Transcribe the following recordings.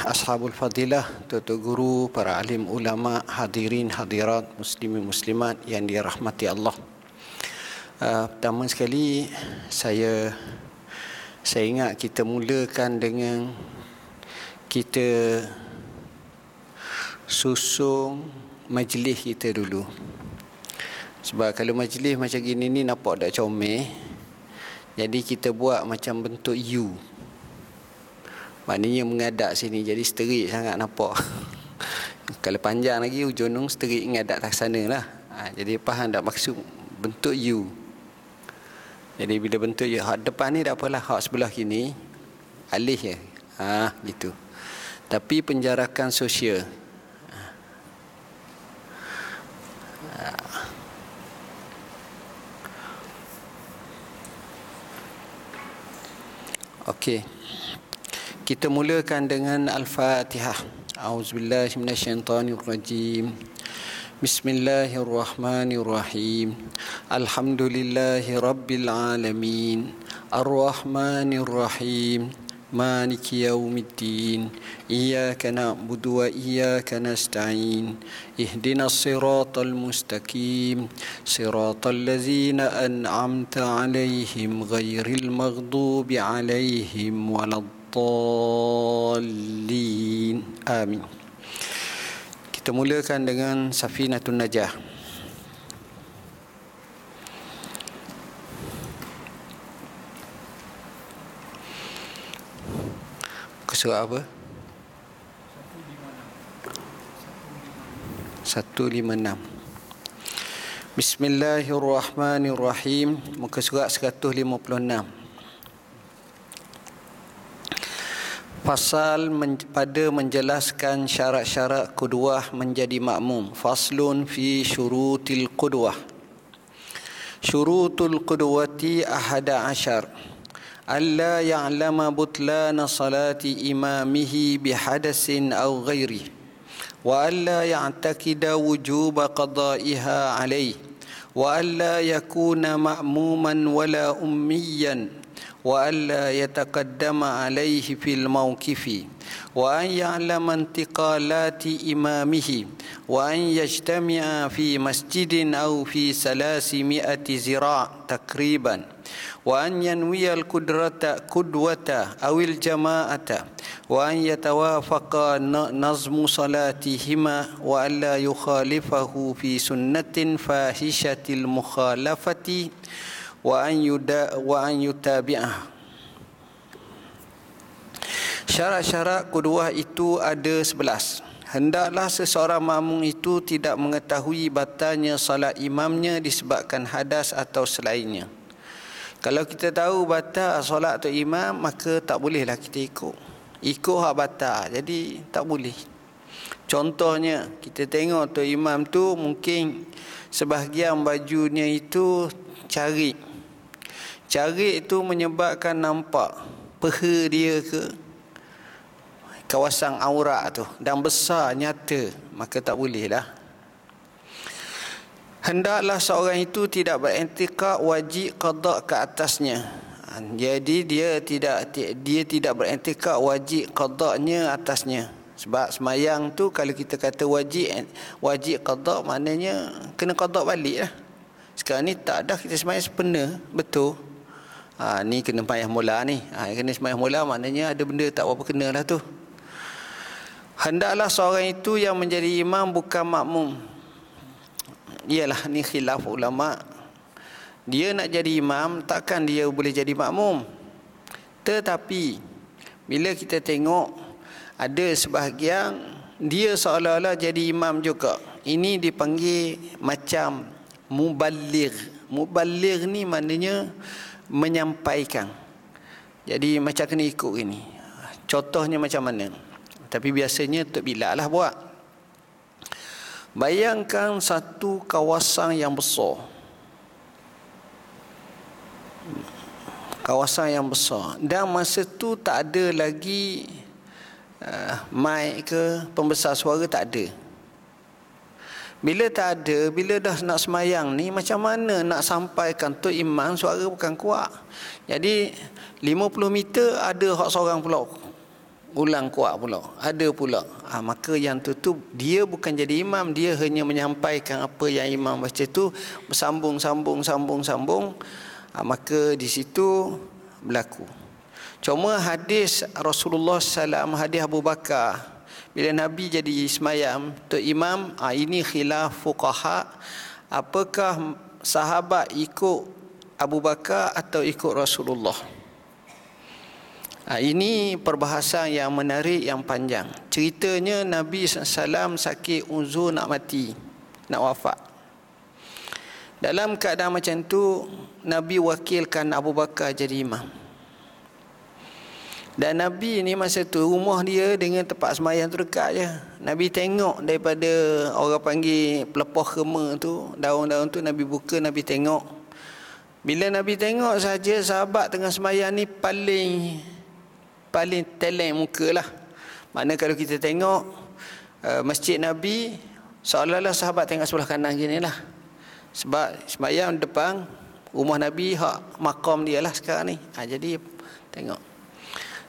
Ashabul Fadilah, Tuan Guru, para alim ulama, hadirin, hadirat, muslimin, muslimat yang dirahmati Allah. Uh, pertama sekali, saya saya ingat kita mulakan dengan kita susung majlis kita dulu. Sebab kalau majlis macam gini ni nampak tak comel. Jadi kita buat macam bentuk U. Maknanya mengadap sini jadi sterik sangat nampak. Kalau panjang lagi ujung nung sterik mengadap tak sana lah. Ha, jadi faham tak maksud bentuk U. Jadi bila bentuk U, hak depan ni tak apalah, hak sebelah kini alih je. Ha, gitu. Tapi penjarakan sosial. Ha. Kita mulakan dengan Al-Fatihah. A'udzubillahi minasyaitonirrajim. Bismillahirrahmanirrahim. Alhamdulillahi rabbil alamin. Ar-Rahmanirrahim. مالك يوم الدين إياك نعبد وإياك نستعين اهدنا الصراط المستقيم صراط الذين أنعمت عليهم غير المغضوب عليهم ولا الضالين آمين Kita mulakan dengan Safinatun Najah surah apa? 156 Bismillahirrahmanirrahim Muka surat 156 pasal men- pada menjelaskan syarat-syarat kuduah menjadi makmum. Faslun fi syurutil kuduah. Syurutul kuduwati ahada asyar. Alla ya'lama butlana salati imamihi bihadasin aw ghairi. Wa alla ya'takida wujub qada'iha alaih. wa alla yakuna ma'muman wala ummiyan. وألا يتقدم عليه في الموقف وأن يعلم انتقالات إمامه وأن يجتمع في مسجد أو في ثلاثمائة زراع تقريباً وأن ينوي القدرة قدوة أو الجماعة وأن يتوافق نظم صلاتهما وألا يخالفه في سنة فاحشة المخالفة wa an yuda wa an yutabi'ah. Syarat-syarat kedua itu ada sebelas. Hendaklah seseorang makmum itu tidak mengetahui batalnya salat imamnya disebabkan hadas atau selainnya. Kalau kita tahu batal solat atau imam maka tak bolehlah kita ikut. Ikut hak batal jadi tak boleh. Contohnya kita tengok tu imam tu mungkin sebahagian bajunya itu carik Cari itu menyebabkan nampak peha dia ke? Kawasan aurat tu dan besar nyata maka tak boleh lah. Hendaklah seorang itu tidak berintikad wajib qada ke atasnya. Jadi dia tidak dia tidak berintikad wajib qadanya atasnya. Sebab semayang tu kalau kita kata wajib wajib qada maknanya kena qada balik lah. Sekarang ni tak ada kita semayang sepenuh betul ha, ni kena semayang mula ni ha, kena semayang mula maknanya ada benda tak apa kena lah tu Hendaklah seorang itu yang menjadi imam bukan makmum. Ialah ni khilaf ulama. Dia nak jadi imam, takkan dia boleh jadi makmum. Tetapi bila kita tengok ada sebahagian dia seolah-olah jadi imam juga. Ini dipanggil macam muballigh. Muballigh ni maknanya menyampaikan. Jadi macam kena ikut ini. Contohnya macam mana? Tapi biasanya Tok Bilal lah buat. Bayangkan satu kawasan yang besar. Kawasan yang besar. Dan masa tu tak ada lagi uh, mic ke pembesar suara tak ada. Bila tak ada, bila dah nak semayang ni macam mana nak sampaikan tu imam suara bukan kuat. Jadi 50 meter ada hak seorang pula. Ulang kuat pula. Ada pula. Ha, maka yang tu tu dia bukan jadi imam. Dia hanya menyampaikan apa yang imam baca tu. Bersambung sambung sambung sambung. Ha, maka di situ berlaku. Cuma hadis Rasulullah SAW hadis Abu Bakar bila Nabi jadi semayam tu imam ha, ini khilaf fuqaha apakah sahabat ikut Abu Bakar atau ikut Rasulullah Ha, ini perbahasan yang menarik yang panjang. Ceritanya Nabi SAW sakit uzur nak mati, nak wafat. Dalam keadaan macam tu, Nabi wakilkan Abu Bakar jadi imam. Dan Nabi ni masa tu rumah dia dengan tempat semayang tu dekat je. Nabi tengok daripada orang panggil pelepoh kema tu, daun-daun tu Nabi buka, Nabi tengok. Bila Nabi tengok saja sahabat tengah semayang ni paling paling teleng muka lah. Mana kalau kita tengok uh, masjid Nabi seolah-olah sahabat tengok sebelah kanan gini lah. Sebab semayang depan rumah Nabi hak makam dia lah sekarang ni. Ha, jadi tengok.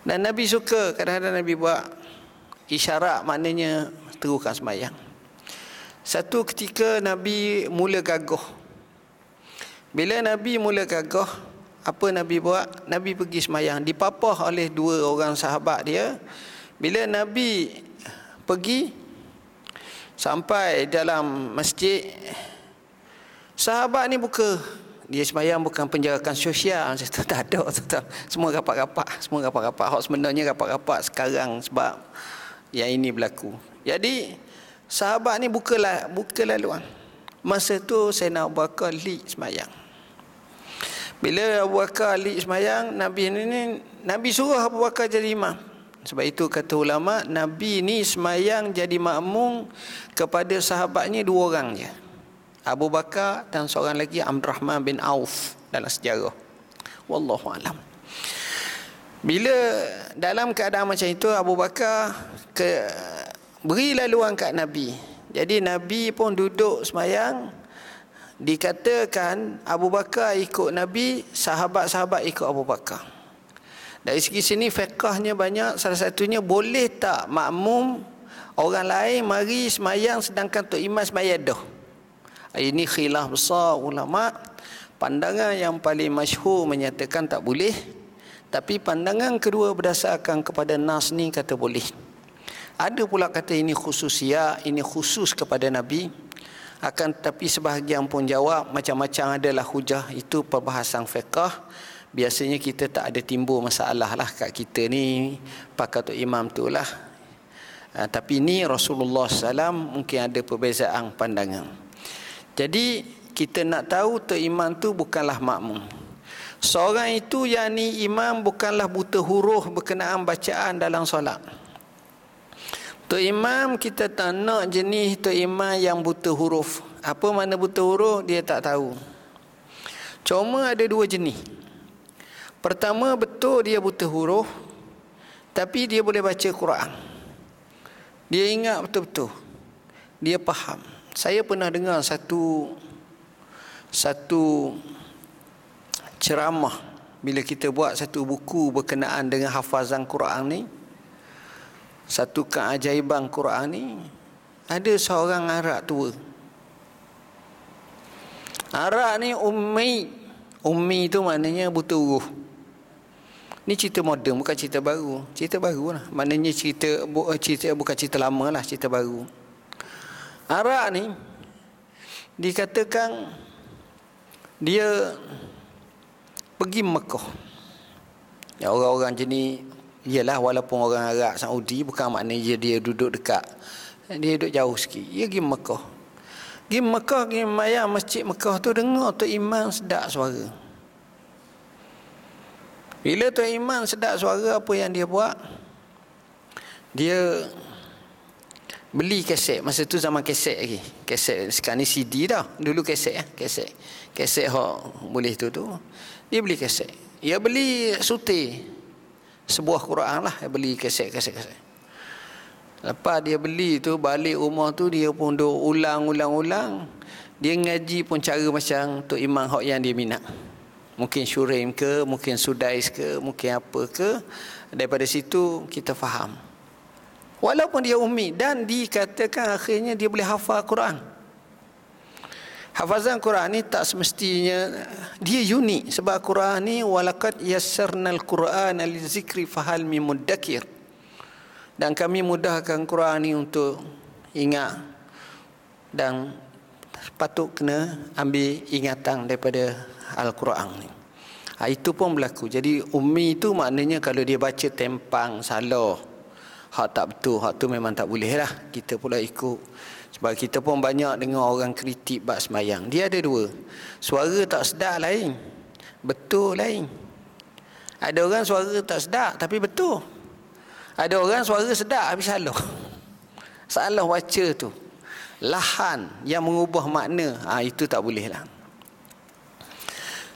Dan Nabi suka kadang-kadang Nabi buat isyarat maknanya teruskan semayang. Satu ketika Nabi mula gagah. Bila Nabi mula gagah, apa Nabi buat? Nabi pergi semayang. Dipapah oleh dua orang sahabat dia. Bila Nabi pergi sampai dalam masjid, sahabat ni buka. Dia semayang bukan penjarakan sosial. Saya tak ada. Semua rapat-rapat. Semua rapat-rapat. Hak sebenarnya rapat-rapat sekarang sebab yang ini berlaku. Jadi, sahabat ni bukalah, buka laluan. Masa tu saya nak bakal lead semayang. Bila Abu Bakar alik semayang, Nabi ni Nabi suruh Abu Bakar jadi imam. Sebab itu kata ulama, Nabi ni semayang jadi makmum kepada sahabatnya dua orang je. Abu Bakar dan seorang lagi Rahman bin Auf dalam sejarah. Wallahu alam. Bila dalam keadaan macam itu Abu Bakar ke beri laluan kat Nabi. Jadi Nabi pun duduk semayang dikatakan Abu Bakar ikut Nabi, sahabat-sahabat ikut Abu Bakar. Dari segi sini fiqahnya banyak, salah satunya boleh tak makmum orang lain mari semayang sedangkan Tok Imam semayang dah. Ini khilaf besar ulama. Pandangan yang paling masyhur menyatakan tak boleh. Tapi pandangan kedua berdasarkan kepada nas ni kata boleh. Ada pula kata ini khususia, ini khusus kepada Nabi akan tetapi sebahagian pun jawab macam-macam adalah hujah itu perbahasan fiqah biasanya kita tak ada timbul masalah lah kat kita ni pakai tu imam tu lah ha, tapi ni Rasulullah SAW mungkin ada perbezaan pandangan jadi kita nak tahu tu imam tu bukanlah makmum seorang itu yang ni imam bukanlah buta huruf berkenaan bacaan dalam solat Tok Imam kita tak nak jenis Tok Imam yang buta huruf. Apa mana buta huruf dia tak tahu. Cuma ada dua jenis. Pertama betul dia buta huruf tapi dia boleh baca Quran. Dia ingat betul-betul. Dia faham. Saya pernah dengar satu satu ceramah bila kita buat satu buku berkenaan dengan hafazan Quran ni satu keajaiban Quran ni ada seorang Arab tua. Arab ni ummi ummi tu maknanya buta huruf ni cerita moden bukan cerita baru. Cerita baru lah. Maknanya cerita, cerita bukan cerita lama lah cerita baru Arab ni dikatakan dia pergi Mekah ya, orang-orang jenis Ialah walaupun orang Arab Saudi bukan maknanya dia duduk dekat. Dia duduk jauh sikit. Dia pergi Mekah. Pergi Mekah, pergi mayang masjid Mekah tu dengar tu imam sedap suara. Bila tu imam sedap suara apa yang dia buat? Dia beli kaset. Masa tu zaman kaset lagi. Kaset sekarang ni CD dah. Dulu kaset ya kaset. Kaset hok boleh tu tu dia beli kaset. Dia beli suti sebuah Quran lah. Dia beli kaset kaset kaset. Lepas dia beli tu balik rumah tu dia pun duk ulang ulang ulang. Dia ngaji pun cara macam Tok Imam hok yang dia minat. Mungkin syurim ke mungkin sudais ke mungkin apa ke. Daripada situ kita faham Walaupun dia ummi dan dikatakan akhirnya dia boleh hafal Quran. Hafazan Quran ni tak semestinya dia unik sebab Quran ni walaqad yassarnal Quran lizikri fahal min mudakkir. Dan kami mudahkan Quran ni untuk ingat dan patut kena ambil ingatan daripada Al-Quran ni. Ha, itu pun berlaku. Jadi ummi itu maknanya kalau dia baca tempang salah hak tak betul hak tu memang tak boleh lah. Kita pula ikut. Sebab kita pun banyak dengar orang kritik bab semayang. Dia ada dua. Suara tak sedap lain. Betul lain. Ada orang suara tak sedap tapi betul. Ada orang suara sedap habis salah. Salah baca tu. Lahan yang mengubah makna ha, itu tak boleh lah.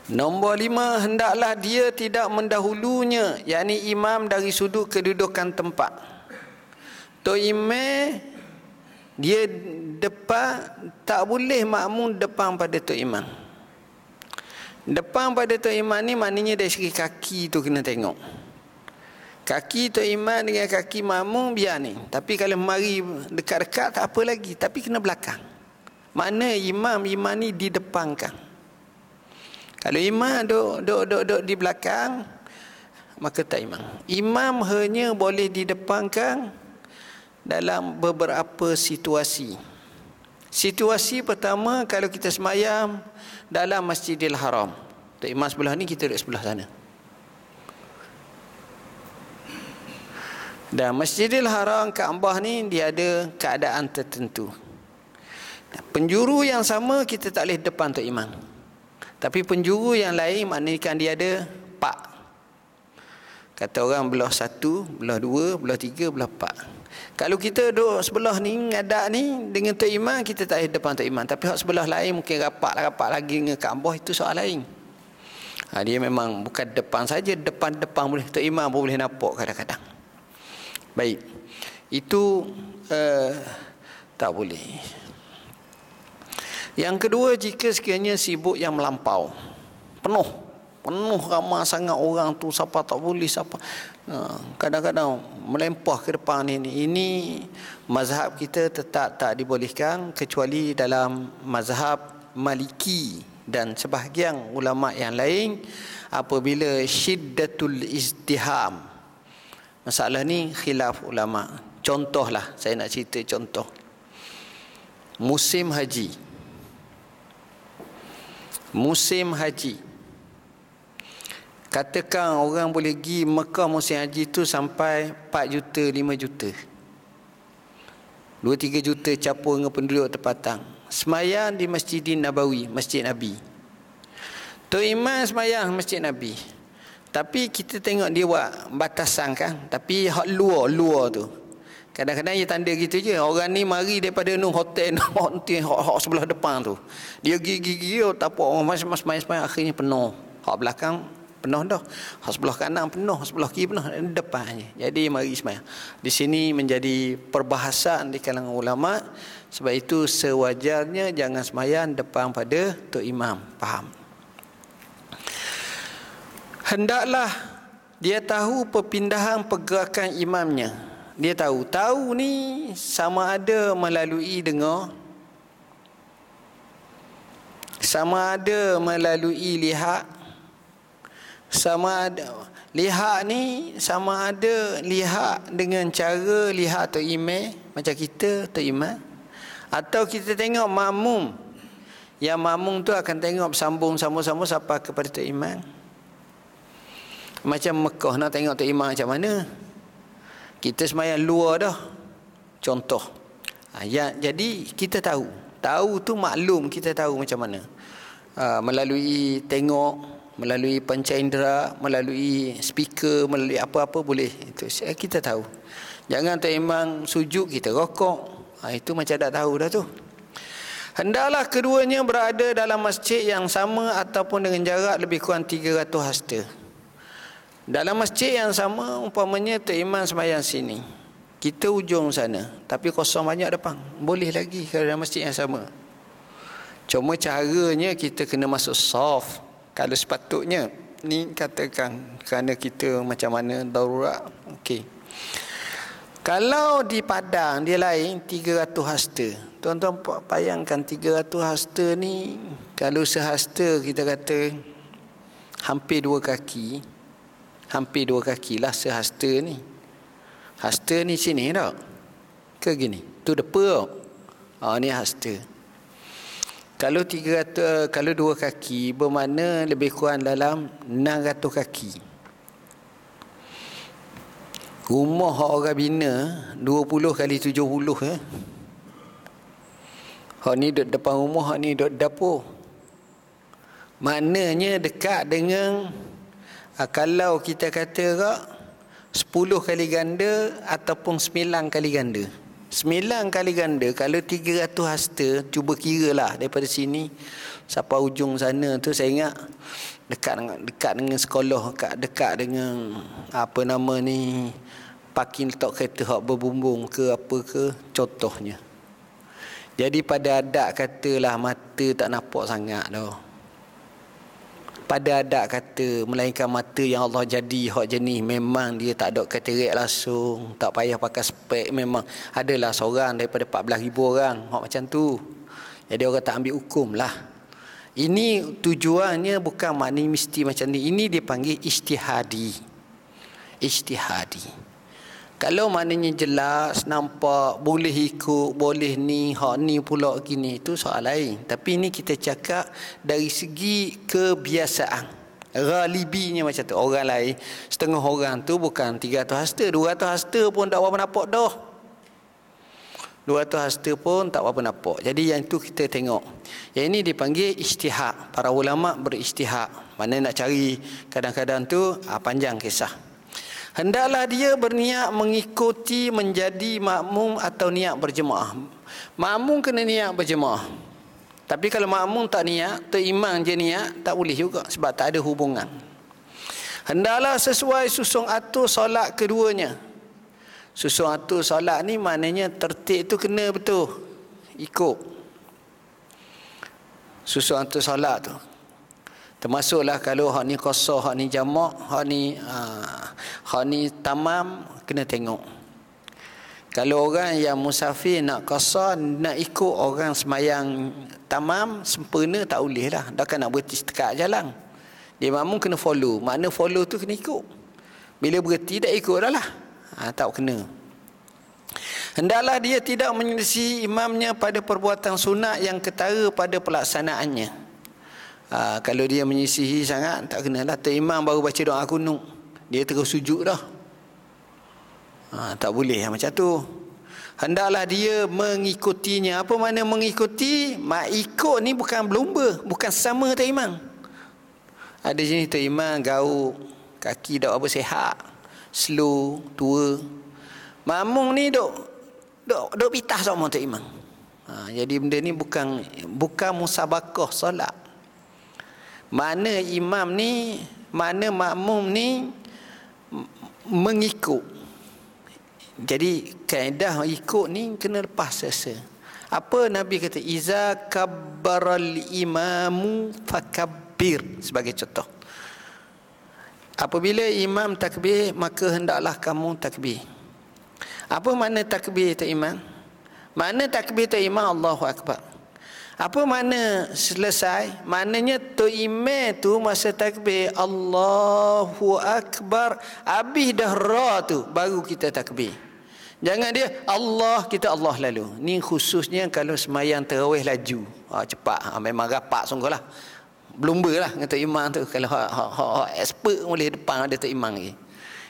Nombor lima, hendaklah dia tidak mendahulunya, yakni imam dari sudut kedudukan tempat. Tok Imam dia depan tak boleh makmum depan pada Tok Imam. Depan pada Tok Imam ni maknanya dari segi kaki tu kena tengok. Kaki Tok Imam dengan kaki makmum biar ni. Tapi kalau mari dekat-dekat tak apa lagi. Tapi kena belakang. Mana imam, imam ni di depan kan. Kalau imam duk, duk, duk, duk di belakang, maka tak imam. Imam hanya boleh di depan kan, dalam beberapa situasi. Situasi pertama kalau kita semayam dalam Masjidil Haram. Tok Imam sebelah ni kita duduk sebelah sana. Dan Masjidil Haram Kaabah ni dia ada keadaan tertentu. Penjuru yang sama kita tak boleh depan Tok Imam. Tapi penjuru yang lain maknanya dia ada pak. Kata orang belah satu, belah dua, belah tiga, belah empat. Kalau kita duduk sebelah ni ngadak ni dengan Tok Imam kita tak ada depan Tok Imam tapi hak sebelah lain mungkin rapat rapat lagi dengan Kaabah itu soal lain. Ha, dia memang bukan depan saja depan-depan boleh Tok Imam pun boleh nampak kadang-kadang. Baik. Itu uh, tak boleh. Yang kedua jika sekiranya sibuk yang melampau. Penuh. Penuh ramai sangat orang tu siapa tak boleh siapa. Ha, kadang-kadang melempah ke depan ini ini mazhab kita tetap tak dibolehkan kecuali dalam mazhab maliki dan sebahagian ulama yang lain apabila syiddatul izdiham. Masalah ni khilaf ulama. Contohlah saya nak cerita contoh. Musim haji. Musim haji Katakan orang boleh pergi Mekah musim haji tu sampai 4 juta, 5 juta. 2-3 juta capur dengan penduduk terpatang. Semayang di Masjid Nabawi, Masjid Nabi. Tu Iman semayang Masjid Nabi. Tapi kita tengok dia buat batasan kan. Tapi hak luar, luar tu. Kadang-kadang dia tanda gitu je. Orang ni mari daripada nu hotel, hotel hak, hak sebelah depan tu. Dia gigi-gigi, oh, tak apa. Orang masing-masing akhirnya penuh. Hak belakang penuh dah. Hak sebelah kanan penuh, sebelah kiri penuh, depannya. Jadi mari semaya. Di sini menjadi perbahasan di kalangan ulama sebab itu sewajarnya jangan semaya depan pada tok imam. Faham? Hendaklah dia tahu perpindahan pergerakan imamnya. Dia tahu. Tahu ni sama ada melalui dengar sama ada melalui lihat sama ada lihat ni sama ada lihat dengan cara lihat atau email macam kita atau email. Atau kita tengok makmum. Yang makmum tu akan tengok sambung sambung-sambung sampai kepada Tok Iman. Macam Mekah nak tengok Tok Iman macam mana? Kita semayang luar dah. Contoh ya, jadi kita tahu. Tahu tu maklum kita tahu macam mana. Ha, melalui tengok melalui panca indera, melalui speaker, melalui apa-apa boleh. Itu kita tahu. Jangan tak memang sujud kita rokok. Ha, itu macam dah tahu dah tu. Hendaklah keduanya berada dalam masjid yang sama ataupun dengan jarak lebih kurang 300 hasta. Dalam masjid yang sama umpamanya Tok Iman semayang sini. Kita ujung sana tapi kosong banyak depan. Boleh lagi kalau dalam masjid yang sama. Cuma caranya kita kena masuk soft. Kalau sepatutnya ni katakan kerana kita macam mana darurat. Okey. Kalau di Padang dia lain 300 hasta. Tuan-tuan bayangkan 300 hasta ni kalau sehasta kita kata hampir dua kaki hampir dua kaki lah sehasta ni hasta ni sini tak ke gini tu depa oh, ni hasta kalau 300 kalau dua kaki bermakna lebih kurang dalam 600 kaki rumah orang bina 20 kali 70 eh Hak ni duduk depan rumah, hak ni duduk dapur. Maknanya dekat dengan uh, kalau kita kata kak 10 kali ganda ataupun 9 kali ganda. 9 kali ganda kalau 300 hasta cuba kira lah daripada sini sampai ujung sana tu saya ingat dekat dengan dekat dengan sekolah dekat dekat dengan apa nama ni parking letak kereta hak berbumbung ke apa ke contohnya jadi pada adat katalah mata tak nampak sangat dah. Pada adat kata melainkan mata yang Allah jadi hak jenis memang dia tak ada katarak langsung, tak payah pakai spek memang adalah seorang daripada 14,000 orang hak macam tu. Jadi orang tak ambil hukum lah. Ini tujuannya bukan maknanya mesti macam ni. Ini dipanggil ijtihadi. Ijtihadi. Kalau maknanya jelas, nampak, boleh ikut, boleh ni, hak ni pula gini, itu soal lain. Tapi ini kita cakap dari segi kebiasaan. Galibinya macam tu. Orang lain, setengah orang tu bukan 300 hasta. 200 hasta pun tak apa nampak dah. 200 hasta pun tak apa nampak. Jadi yang itu kita tengok. Yang ini dipanggil istihak. Para ulama beristihak. Mana nak cari kadang-kadang tu ah, panjang kisah. Hendaklah dia berniat mengikuti menjadi makmum atau niat berjemaah. Makmum kena niat berjemaah. Tapi kalau makmum tak niat, terimang je niat, tak boleh juga sebab tak ada hubungan. Hendaklah sesuai susung atur solat keduanya. Susung atur solat ni maknanya tertib tu kena betul. Ikut. Susung atur solat tu. Termasuklah kalau hak ni kosong, hak ni jamak, hak ni uh, hak ni tamam kena tengok. Kalau orang yang musafir nak kosong, nak ikut orang semayang tamam sempurna tak boleh lah. Dah kan nak berhenti setekat jalan. Dia makmum kena follow. Makna follow tu kena ikut. Bila berhenti tak ikut dah lah. Ha, tak kena. Hendaklah dia tidak menyelisi imamnya pada perbuatan sunat yang ketara pada pelaksanaannya. Ha, kalau dia menyisihi sangat tak kenalah terimam baru baca doa kunut. Dia terus sujud dah. Ha, tak boleh ha, macam tu. Hendaklah dia mengikutinya. Apa mana mengikuti? Mak ikut ni bukan berlumba, bukan sama terimam. Ada jenis terimam gauk, kaki tak apa sehat, slow, tua. Mamung ni dok dok dok pitah sama terimam. Ha, jadi benda ni bukan bukan musabakah solat. Mana imam ni Mana makmum ni Mengikut. Jadi kaedah ikut ni Kena lepas sesa Apa Nabi kata? Iza kabbaral imamu Fakabbir Sebagai contoh. Apabila imam takbir Maka hendaklah kamu takbir. Apa makna takbir tu imam? Mana takbir tu imam? Allahu Akbar apa mana selesai? Maknanya tu imam tu masa takbir Allahu Akbar habis dah ra tu baru kita takbir. Jangan dia Allah kita Allah lalu. Ni khususnya kalau semayang terawih laju. Ha, cepat. Ha, memang rapat sungguh lah. Belumba lah dengan Tok Imam tu. Kalau ha, ha, ha, expert boleh depan ada Tok Imam lagi.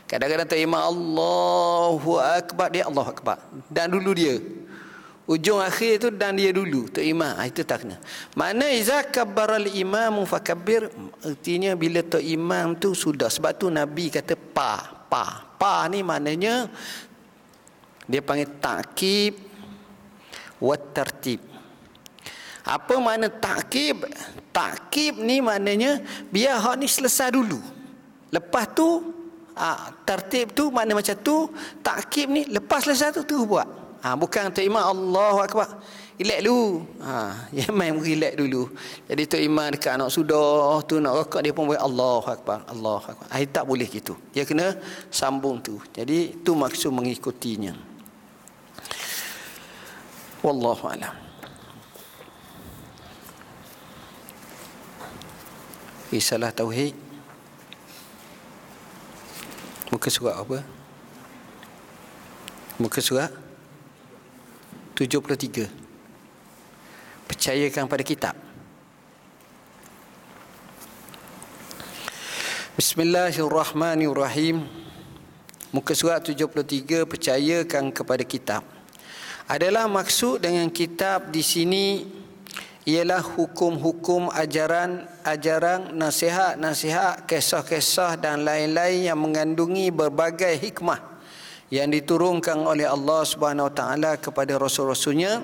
Kadang-kadang Tok Imam Allahu Akbar. Dia Allah Akbar. Dan dulu dia. Ujung akhir tu dan dia dulu tu imam ha, itu tak kena. Mana iza kabbaral imamu fakabbir artinya bila tu imam tu sudah. Sebab tu nabi kata pa pa. Pa ni maknanya dia panggil takib wa tartib. Apa makna takib? Takib ni maknanya biar hak ni selesai dulu. Lepas tu ha, tertib tu makna macam tu takib ni lepas selesai tu tu buat ha, bukan tu imam Allahu akbar. Relax dulu. Ha ya main relax dulu. Jadi tu imam dekat anak sudah tu nak rokok dia pun buat Allahu akbar Allahu akbar. Ha, tak boleh gitu. Dia kena sambung tu. Jadi tu maksud mengikutinya. Wallahu alam. Risalah Tauhid. Muka surat apa? Muka surat 73 Percayakan pada kitab. Bismillahirrahmanirrahim. Muka surat 73 Percayakan kepada kitab. Adalah maksud dengan kitab di sini ialah hukum-hukum ajaran ajaran nasihat-nasihat kisah-kisah dan lain-lain yang mengandungi berbagai hikmah yang diturunkan oleh Allah Subhanahu Wa Taala kepada rasul-rasulnya.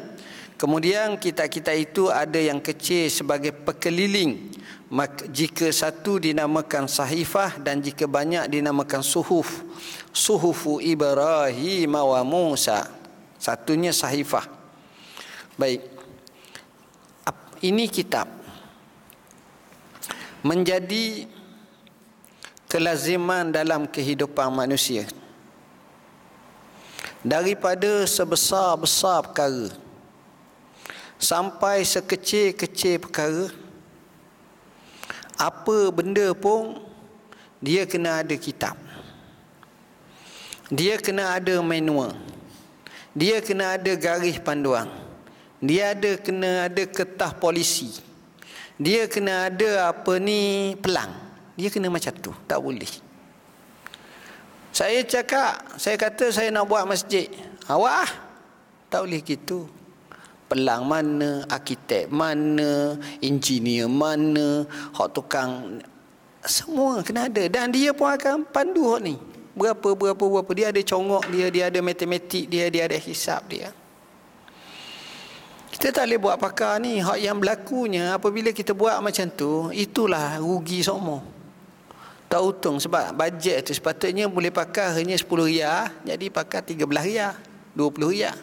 Kemudian kita-kita itu ada yang kecil sebagai pekeliling. Jika satu dinamakan sahifah dan jika banyak dinamakan suhuf. Suhufu Ibrahim wa Musa. Satunya sahifah. Baik. Ini kitab. Menjadi kelaziman dalam kehidupan manusia daripada sebesar-besar perkara sampai sekecil-kecil perkara apa benda pun dia kena ada kitab. Dia kena ada manual. Dia kena ada garis panduan. Dia ada kena ada ketah polisi. Dia kena ada apa ni pelang. Dia kena macam tu. Tak boleh saya cakap saya kata saya nak buat masjid. Awak ah? Tak boleh gitu. Pelang mana arkitek mana engineer mana hok tukang semua kena ada. Dan dia pun akan pandu hok ni. Berapa berapa berapa. Dia ada congok dia dia ada matematik dia dia ada hisap dia. Kita tak boleh buat pakar ni. Hak yang berlakunya apabila kita buat macam tu, itulah rugi semua. Tak untung sebab bajet tu sepatutnya boleh pakar hanya 10 riyah, jadi pakar 13 riyah, 20 riyah.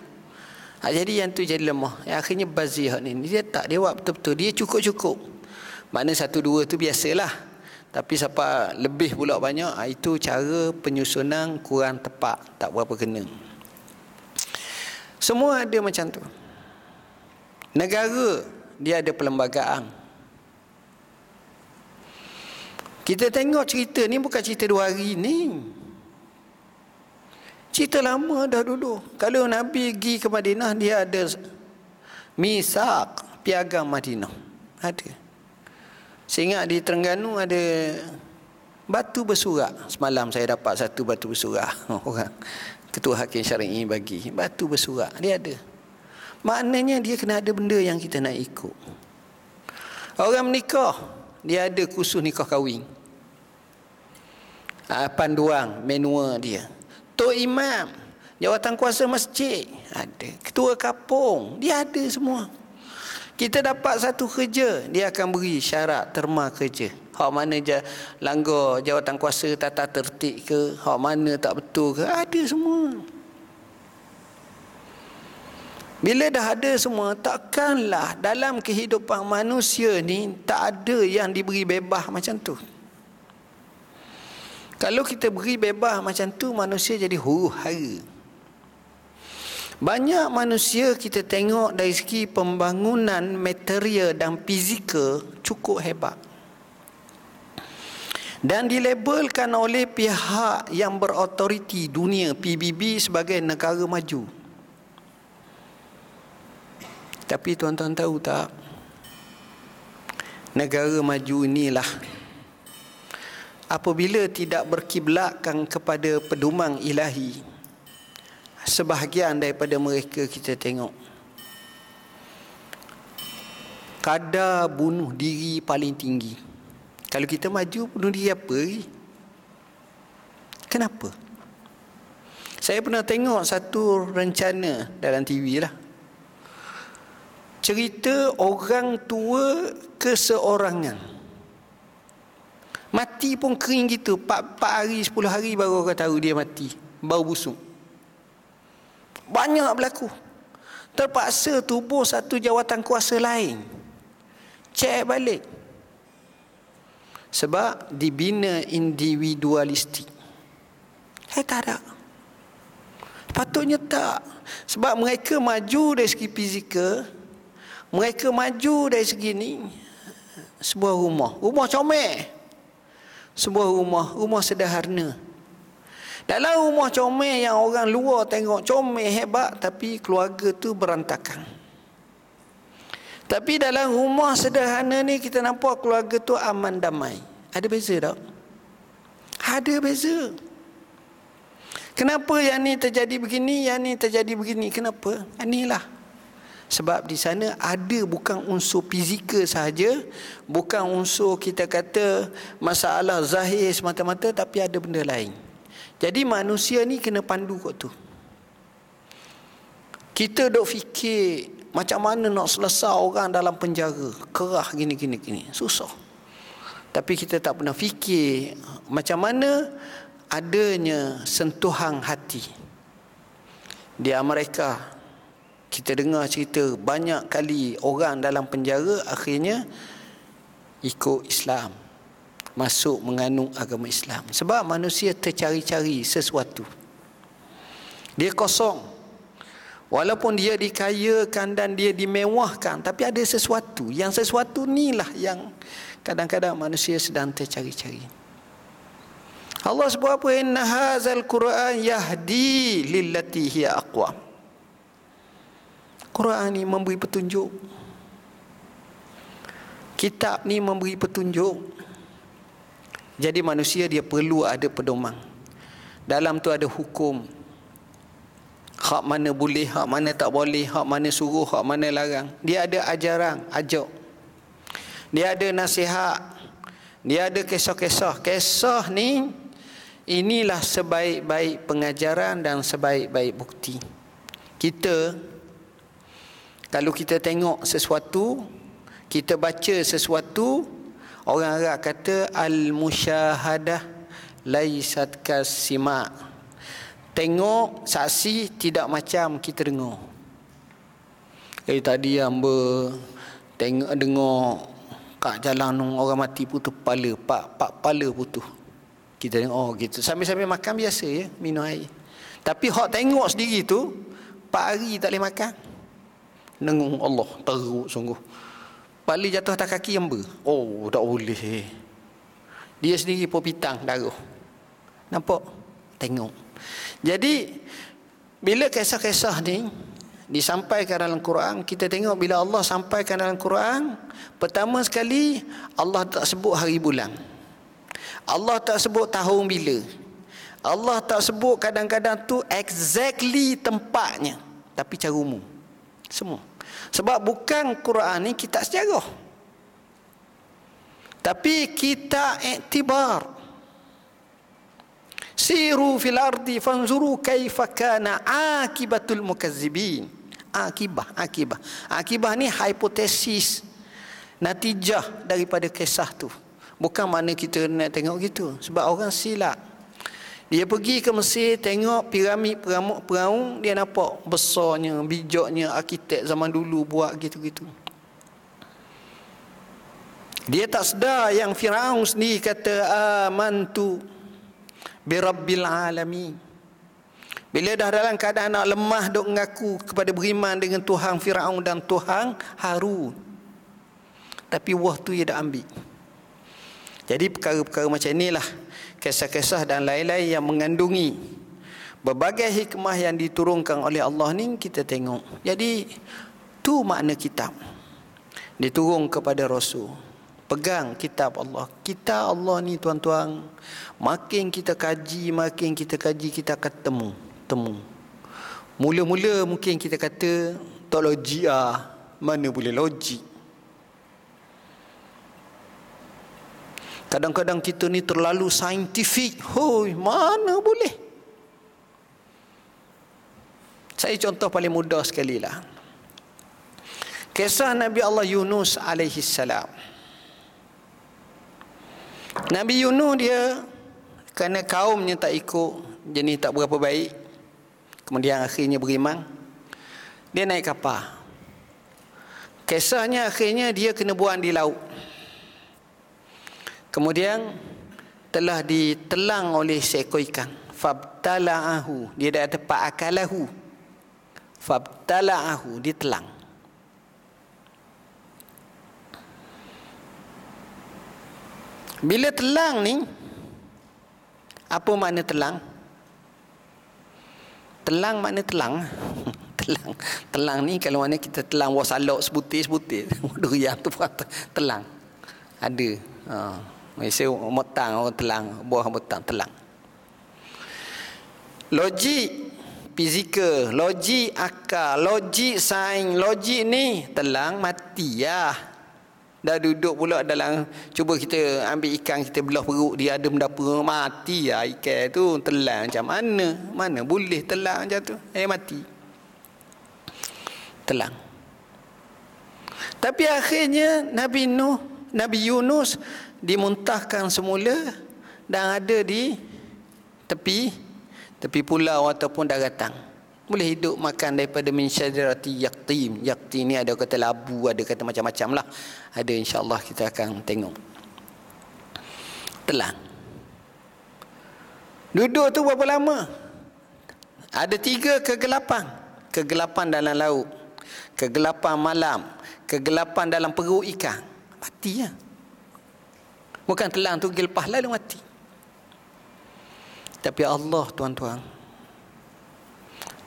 Ha, jadi yang tu jadi lemah. Yang akhirnya bazir ni. Dia tak dia buat betul-betul. Dia cukup-cukup. Mana satu dua tu biasalah. Tapi siapa lebih pula banyak, ha, itu cara penyusunan kurang tepat. Tak berapa kena. Semua ada macam tu. Negara dia ada perlembagaan. Kita tengok cerita ni bukan cerita dua hari ni. Cerita lama dah dulu. Kalau Nabi pergi ke Madinah dia ada misak piagam Madinah. Ada. Sehingga di Terengganu ada batu bersurat. Semalam saya dapat satu batu bersurat. Orang ketua hakim syar'i bagi batu bersurat. Dia ada. Maknanya dia kena ada benda yang kita nak ikut. Orang menikah, dia ada khusus nikah kahwin. Ha, panduan, manual dia. Tok Imam, jawatan kuasa masjid, ada. Ketua kapung, dia ada semua. Kita dapat satu kerja, dia akan beri syarat terma kerja. Hak mana je langgar jawatan kuasa tata tertib ke, hak mana tak betul ke, ada semua. Bila dah ada semua, takkanlah dalam kehidupan manusia ni tak ada yang diberi bebas macam tu. Kalau kita beri bebas macam tu, manusia jadi huru hara. Banyak manusia kita tengok dari segi pembangunan material dan fizikal cukup hebat. Dan dilabelkan oleh pihak yang berautoriti dunia PBB sebagai negara maju. Tapi tuan-tuan tahu tak Negara maju inilah Apabila tidak berkiblatkan kepada pedoman ilahi Sebahagian daripada mereka kita tengok Kadar bunuh diri paling tinggi Kalau kita maju bunuh diri apa Kenapa? Saya pernah tengok satu rencana dalam TV lah cerita orang tua keseorangan. Mati pun kering gitu. 4, 4 hari, 10 hari baru orang tahu dia mati. Bau busuk. Banyak berlaku. Terpaksa tubuh satu jawatan kuasa lain. Cek balik. Sebab dibina individualistik. Eh tak ada. Patutnya tak. Sebab mereka maju dari segi fizikal. Mereka maju dari segi ni. Sebuah rumah. Rumah comel sebuah rumah, rumah sederhana. Dalam rumah comel yang orang luar tengok comel hebat tapi keluarga tu berantakan. Tapi dalam rumah sederhana ni kita nampak keluarga tu aman damai. Ada beza tak? Ada beza. Kenapa yang ni terjadi begini, yang ni terjadi begini? Kenapa? Inilah. Sebab di sana ada bukan unsur fizikal sahaja, bukan unsur kita kata masalah zahir semata-mata tapi ada benda lain. Jadi manusia ni kena pandu kot tu. Kita dok fikir macam mana nak selesai orang dalam penjara, kerah gini gini gini. Susah. Tapi kita tak pernah fikir macam mana adanya sentuhan hati. Di Amerika kita dengar cerita banyak kali orang dalam penjara akhirnya ikut Islam. Masuk menganut agama Islam. Sebab manusia tercari-cari sesuatu. Dia kosong. Walaupun dia dikayakan dan dia dimewahkan tapi ada sesuatu. Yang sesuatu inilah yang kadang-kadang manusia sedang tercari-cari. Allah sebut apa? Inna hazal quran yahdi lillati hiya aqwam Quran ni memberi petunjuk. Kitab ni memberi petunjuk. Jadi manusia dia perlu ada pedoman. Dalam tu ada hukum. Hak mana boleh, hak mana tak boleh, hak mana suruh, hak mana larang. Dia ada ajaran, ajak. Dia ada nasihat. Dia ada kisah-kisah. Kisah ni inilah sebaik-baik pengajaran dan sebaik-baik bukti. Kita kalau kita tengok sesuatu, kita baca sesuatu, orang Arab kata al-musyahadah laisat kasima. Tengok saksi tidak macam kita dengar. Eh tadi hamba tengok dengar kat jalan orang mati putus kepala, pak pak kepala putus. Kita tengok oh gitu. Sambil-sambil makan biasa ya, minum air. Tapi hak tengok sendiri tu, pak hari tak boleh makan. Nengung Allah teruk sungguh. Pali jatuh atas kaki yang ber. Oh, tak boleh. Dia sendiri pun pitang darah. Nampak? Tengok. Jadi, bila kisah-kisah ni disampaikan dalam Quran, kita tengok bila Allah sampaikan dalam Quran, pertama sekali Allah tak sebut hari bulan. Allah tak sebut tahun bila. Allah tak sebut kadang-kadang tu exactly tempatnya. Tapi cara umum. Semua. Sebab bukan Quran ni kitab sejarah. Tapi kita iktibar. Siru fil ardi fanzuru kaifa kana akibatul mukazzibin. Akibah, akibah. Akibah ni hipotesis natijah daripada kisah tu. Bukan mana kita nak tengok gitu. Sebab orang silap. Dia pergi ke Mesir tengok piramid perahu dia nampak besarnya, bijaknya arkitek zaman dulu buat gitu-gitu. Dia tak sedar yang Firaun sendiri kata amantu bi rabbil alamin. Bila dah dalam keadaan nak lemah dok mengaku kepada beriman dengan Tuhan Firaun dan Tuhan Harun. Tapi wah tu dia dah ambil. Jadi perkara-perkara macam inilah kisah-kisah dan lain-lain yang mengandungi berbagai hikmah yang diturunkan oleh Allah ni kita tengok. Jadi tu makna kitab. Diturun kepada Rasul. Pegang kitab Allah. Kitab Allah ni tuan-tuan, makin kita kaji, makin kita kaji kita akan temu, temu. Mula-mula mungkin kita kata tak logik ah. Mana boleh logik? Kadang-kadang kita ni terlalu saintifik. Hoi, mana boleh? Saya contoh paling mudah sekali lah. Kisah Nabi Allah Yunus alaihi salam. Nabi Yunus dia kerana kaumnya tak ikut jenis tak berapa baik. Kemudian akhirnya beriman. Dia naik kapal. Kisahnya akhirnya dia kena buang di laut. Kemudian telah ditelang oleh seekor ikan. Fabtala'ahu. Dia dah tepat akalahu. Fabtala'ahu. Ditelang. Bila telang ni apa makna telang? Telang makna telang. telang. Telang ni kalau mana kita telang wasalok sebutir-sebutir. Durian tu telang. Ada. Ha. Malaysia motang orang telang, buah motang telang. Logik fizikal, logik akal, logik sains, logik ni telang mati ya. Dah duduk pula dalam Cuba kita ambil ikan Kita belah perut dia ada mendapa Mati lah ikan tu. Telan macam mana? Mana boleh telan macam tu? Eh mati. Telan Tapi akhirnya Nabi Nuh Nabi Yunus Dimuntahkan semula Dan ada di Tepi Tepi pulau ataupun daratan. Boleh hidup makan daripada min syajarati yaqtim. Yaqtim ni ada kata labu ada kata macam-macam lah. Ada insyaAllah kita akan tengok. Telan. Duduk tu berapa lama? Ada tiga kegelapan. Kegelapan dalam laut. Kegelapan malam. Kegelapan dalam perut ikan. Mati ya bukan telan tu gelpah lalu mati. Tapi Allah tuan-tuan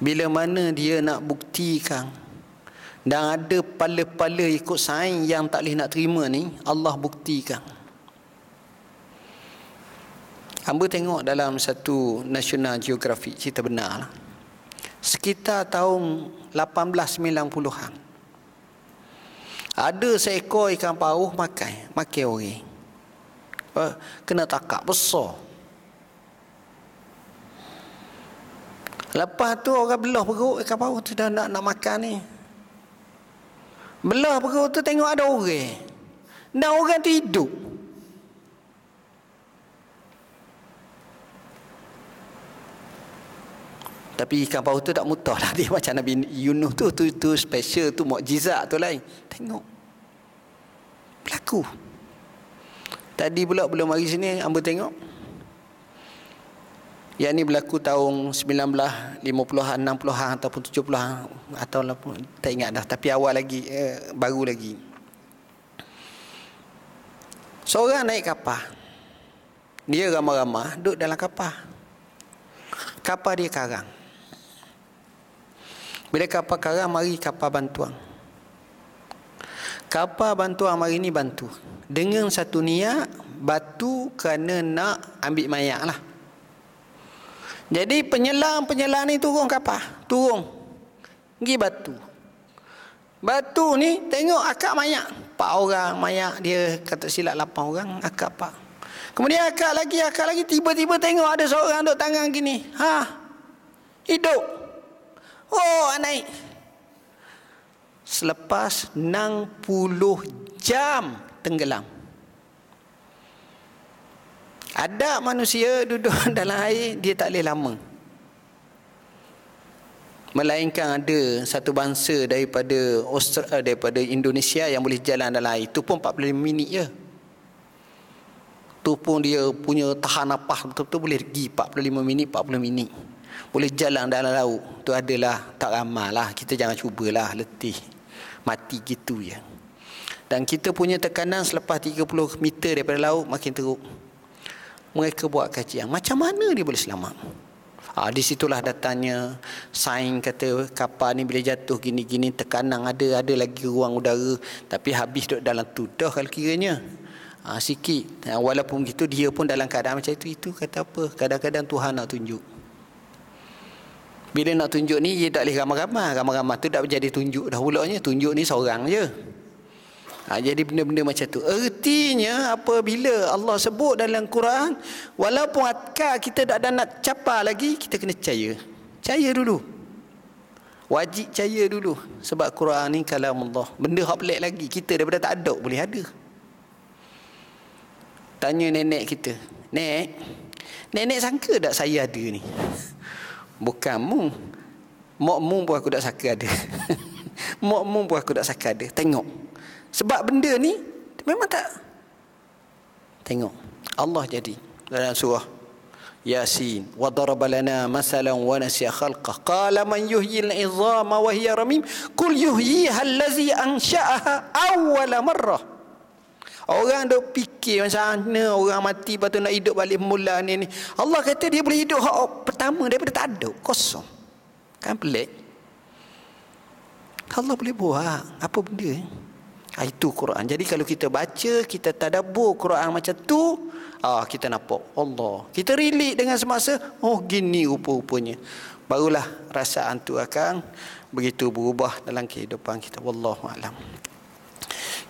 bila mana dia nak buktikan dan ada pala-pala ikut sains yang tak boleh nak terima ni Allah buktikan. Hamba tengok dalam satu National Geographic cerita benar lah. sekitar tahun 1890-an ada seekor ikan paus makan makan orang eh, kena takak besar Lepas tu orang belah perut ikan paus tu dah nak, nak makan ni. Belah perut tu tengok ada orang. Dan orang tu hidup. Tapi ikan paus tu tak mutah lah. Dia macam Nabi Yunus tu. Tu, tu special tu. Mukjizat tu lain. Tengok. Berlaku. Tadi pula belum mari sini. Amba tengok. Yang ini berlaku tahun 1950-an, 60-an ataupun 70-an atau tak ingat dah. Tapi awal lagi, eh, baru lagi. Seorang naik kapal. Dia ramah-ramah duduk dalam kapal. Kapal dia karang. Bila kapal karang, mari kapal bantuan. Kapal bantuan mari ni bantu. Dengan satu niat, batu kerana nak ambil mayat lah. Jadi penyelam-penyelam ni turun kapal. Turun. Pergi batu. Batu ni tengok akak mayat. Empat orang mayat. Dia kata silap lapan orang. Akak pak. Kemudian akak lagi, akak lagi. Tiba-tiba tengok ada seorang duduk tangan gini. Ha? Hidup. Oh, naik. Selepas 60 jam tenggelam. Ada manusia duduk dalam air dia tak boleh lama. Melainkan ada satu bangsa daripada Australia eh, daripada Indonesia yang boleh jalan dalam air. Itu pun 45 minit je. Itu pun dia punya tahan nafas betul-betul boleh pergi 45 minit, 40 minit. Boleh jalan dalam laut. Itu adalah tak ramah lah. Kita jangan cubalah letih. Mati gitu ya. Dan kita punya tekanan selepas 30 meter daripada laut makin teruk. Mereka buat kajian. Macam mana dia boleh selamat? Ha, di situlah datanya sains kata kapal ni bila jatuh gini-gini tekanan ada ada lagi ruang udara. Tapi habis duduk dalam tu dah kalau kiranya. Ha, sikit. Ha, walaupun gitu dia pun dalam keadaan macam itu. Itu kata apa? Kadang-kadang Tuhan nak tunjuk. Bila nak tunjuk ni dia tak boleh ramai-ramai. Ramai-ramai tu tak menjadi tunjuk dah ulaknya tunjuk ni seorang je Ha, jadi benda-benda macam tu. Ertinya apabila Allah sebut dalam Quran, walaupun akal kita tak ada nak capa lagi, kita kena percaya. Percaya dulu. Wajib percaya dulu sebab Quran ni kalam Allah. Benda hak pelik lagi kita daripada tak ada boleh ada. Tanya nenek kita, "Nek, nenek sangka tak saya ada ni?" Bukan mu. Mak mu pun aku tak sangka ada. Mak mu pun aku tak sangka ada. Tengok. Sebab benda ni memang tak tengok. Allah jadi dalam surah Yasin wa daraba lana masalan wa nasiya khalqah qala man yuhyi al-'idhama wa hiya ramim qul yuhyiha allazi ansha'aha awwala marrah Orang duk fikir macam mana orang mati lepas tu nak hidup balik mula ni ni. Allah kata dia boleh hidup hak pertama daripada tak ada, kosong. Kan pelik. Allah boleh buat apa benda? Ha, itu Quran. Jadi kalau kita baca, kita tadabbur Quran macam tu, ah kita nampak Allah. Kita relate dengan semasa oh gini rupa-rupanya. Barulah rasaan tu akan begitu berubah dalam kehidupan kita. Wallahu alam.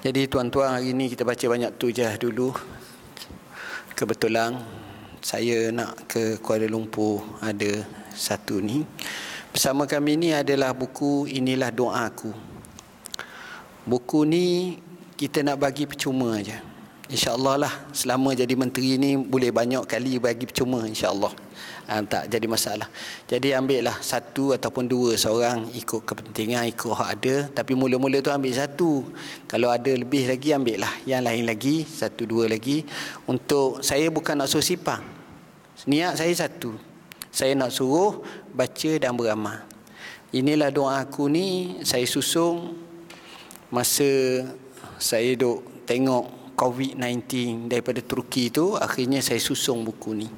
Jadi tuan-tuan hari ini kita baca banyak tu je dulu. Kebetulan saya nak ke Kuala Lumpur ada satu ni. Bersama kami ni adalah buku Inilah Doaku. Buku ni kita nak bagi percuma aja. InsyaAllah lah selama jadi menteri ni boleh banyak kali bagi percuma insyaAllah. Ha, tak jadi masalah. Jadi ambil lah satu ataupun dua seorang ikut kepentingan, ikut hak ada. Tapi mula-mula tu ambil satu. Kalau ada lebih lagi ambil lah. Yang lain lagi, satu dua lagi. Untuk saya bukan nak suruh sipang. Niat saya satu. Saya nak suruh baca dan beramal. Inilah doa aku ni saya susung masa saya duk tengok COVID-19 daripada Turki tu akhirnya saya susung buku ni.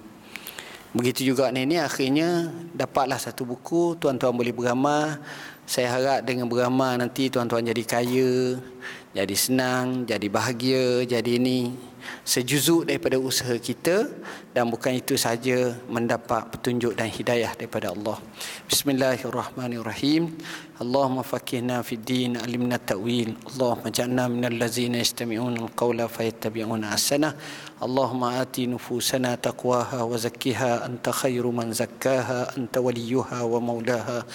Begitu juga ni ni akhirnya dapatlah satu buku tuan-tuan boleh beramal saya harap dengan beramal nanti tuan-tuan jadi kaya jadi senang jadi bahagia jadi ini sejuzuk daripada usaha kita dan bukan itu sahaja mendapat petunjuk dan hidayah daripada Allah. Bismillahirrahmanirrahim. Allahumma faqihna fid din alimna ta'wil. Allahumma ja'alna minal ladzina yastami'una al-qawla fayattabi'una ahsana. Allahumma ati nufusana taqwaha wa zakkiha anta khairu man zakkaha anta waliyuha wa maulaha.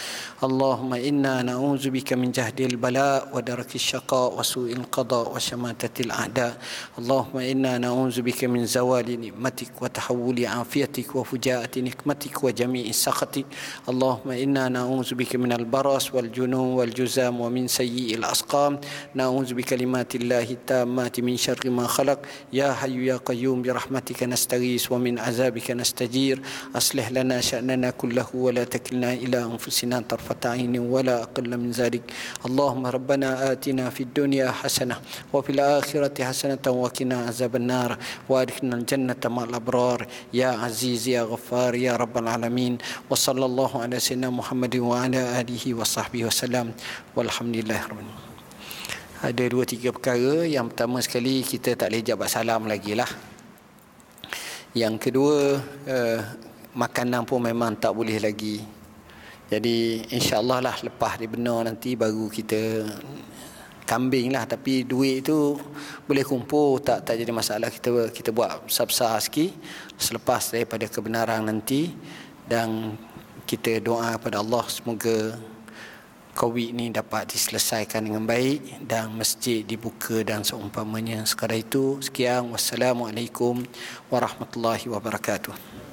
Allahumma inna na'udzu bika min jahdil bala wa darakis syaqa wa su'il qada wa syamatatil a'da. Allahumma inna na'udzu bika min zawali ni'matik wa وتحول عافيتك وفجاءة نقمتك وجميع سخطك. اللهم إنا نعوذ بك من البرص والجنون والجزام ومن سيء الأسقام. نعوذ بكلمات الله التامات من شر ما خلق. يا حي يا قيوم برحمتك نستغيث ومن عذابك نستجير. أصلح لنا شأننا كله ولا تكلنا إلى أنفسنا طرفة عين ولا أقل من ذلك. اللهم ربنا آتنا في الدنيا حسنة وفي الآخرة حسنة وقنا عذاب النار. وأدخلنا الجنة مع الأبرار. يا عزيز يا غفار يا رب العالمين وصلى الله على سيدنا محمد وعلى آله وصحبه وسلم والحمد لله رب العالمين ada dua tiga perkara yang pertama sekali kita tak boleh jabat salam lagi lah yang kedua uh, makanan pun memang tak boleh lagi jadi insyaAllah lah lepas dibenar nanti baru kita kambing lah tapi duit tu boleh kumpul tak tak jadi masalah kita kita buat besar-besar sikit selepas daripada kebenaran nanti dan kita doa kepada Allah semoga COVID ni dapat diselesaikan dengan baik dan masjid dibuka dan seumpamanya. Sekadar itu, sekian. Wassalamualaikum warahmatullahi wabarakatuh.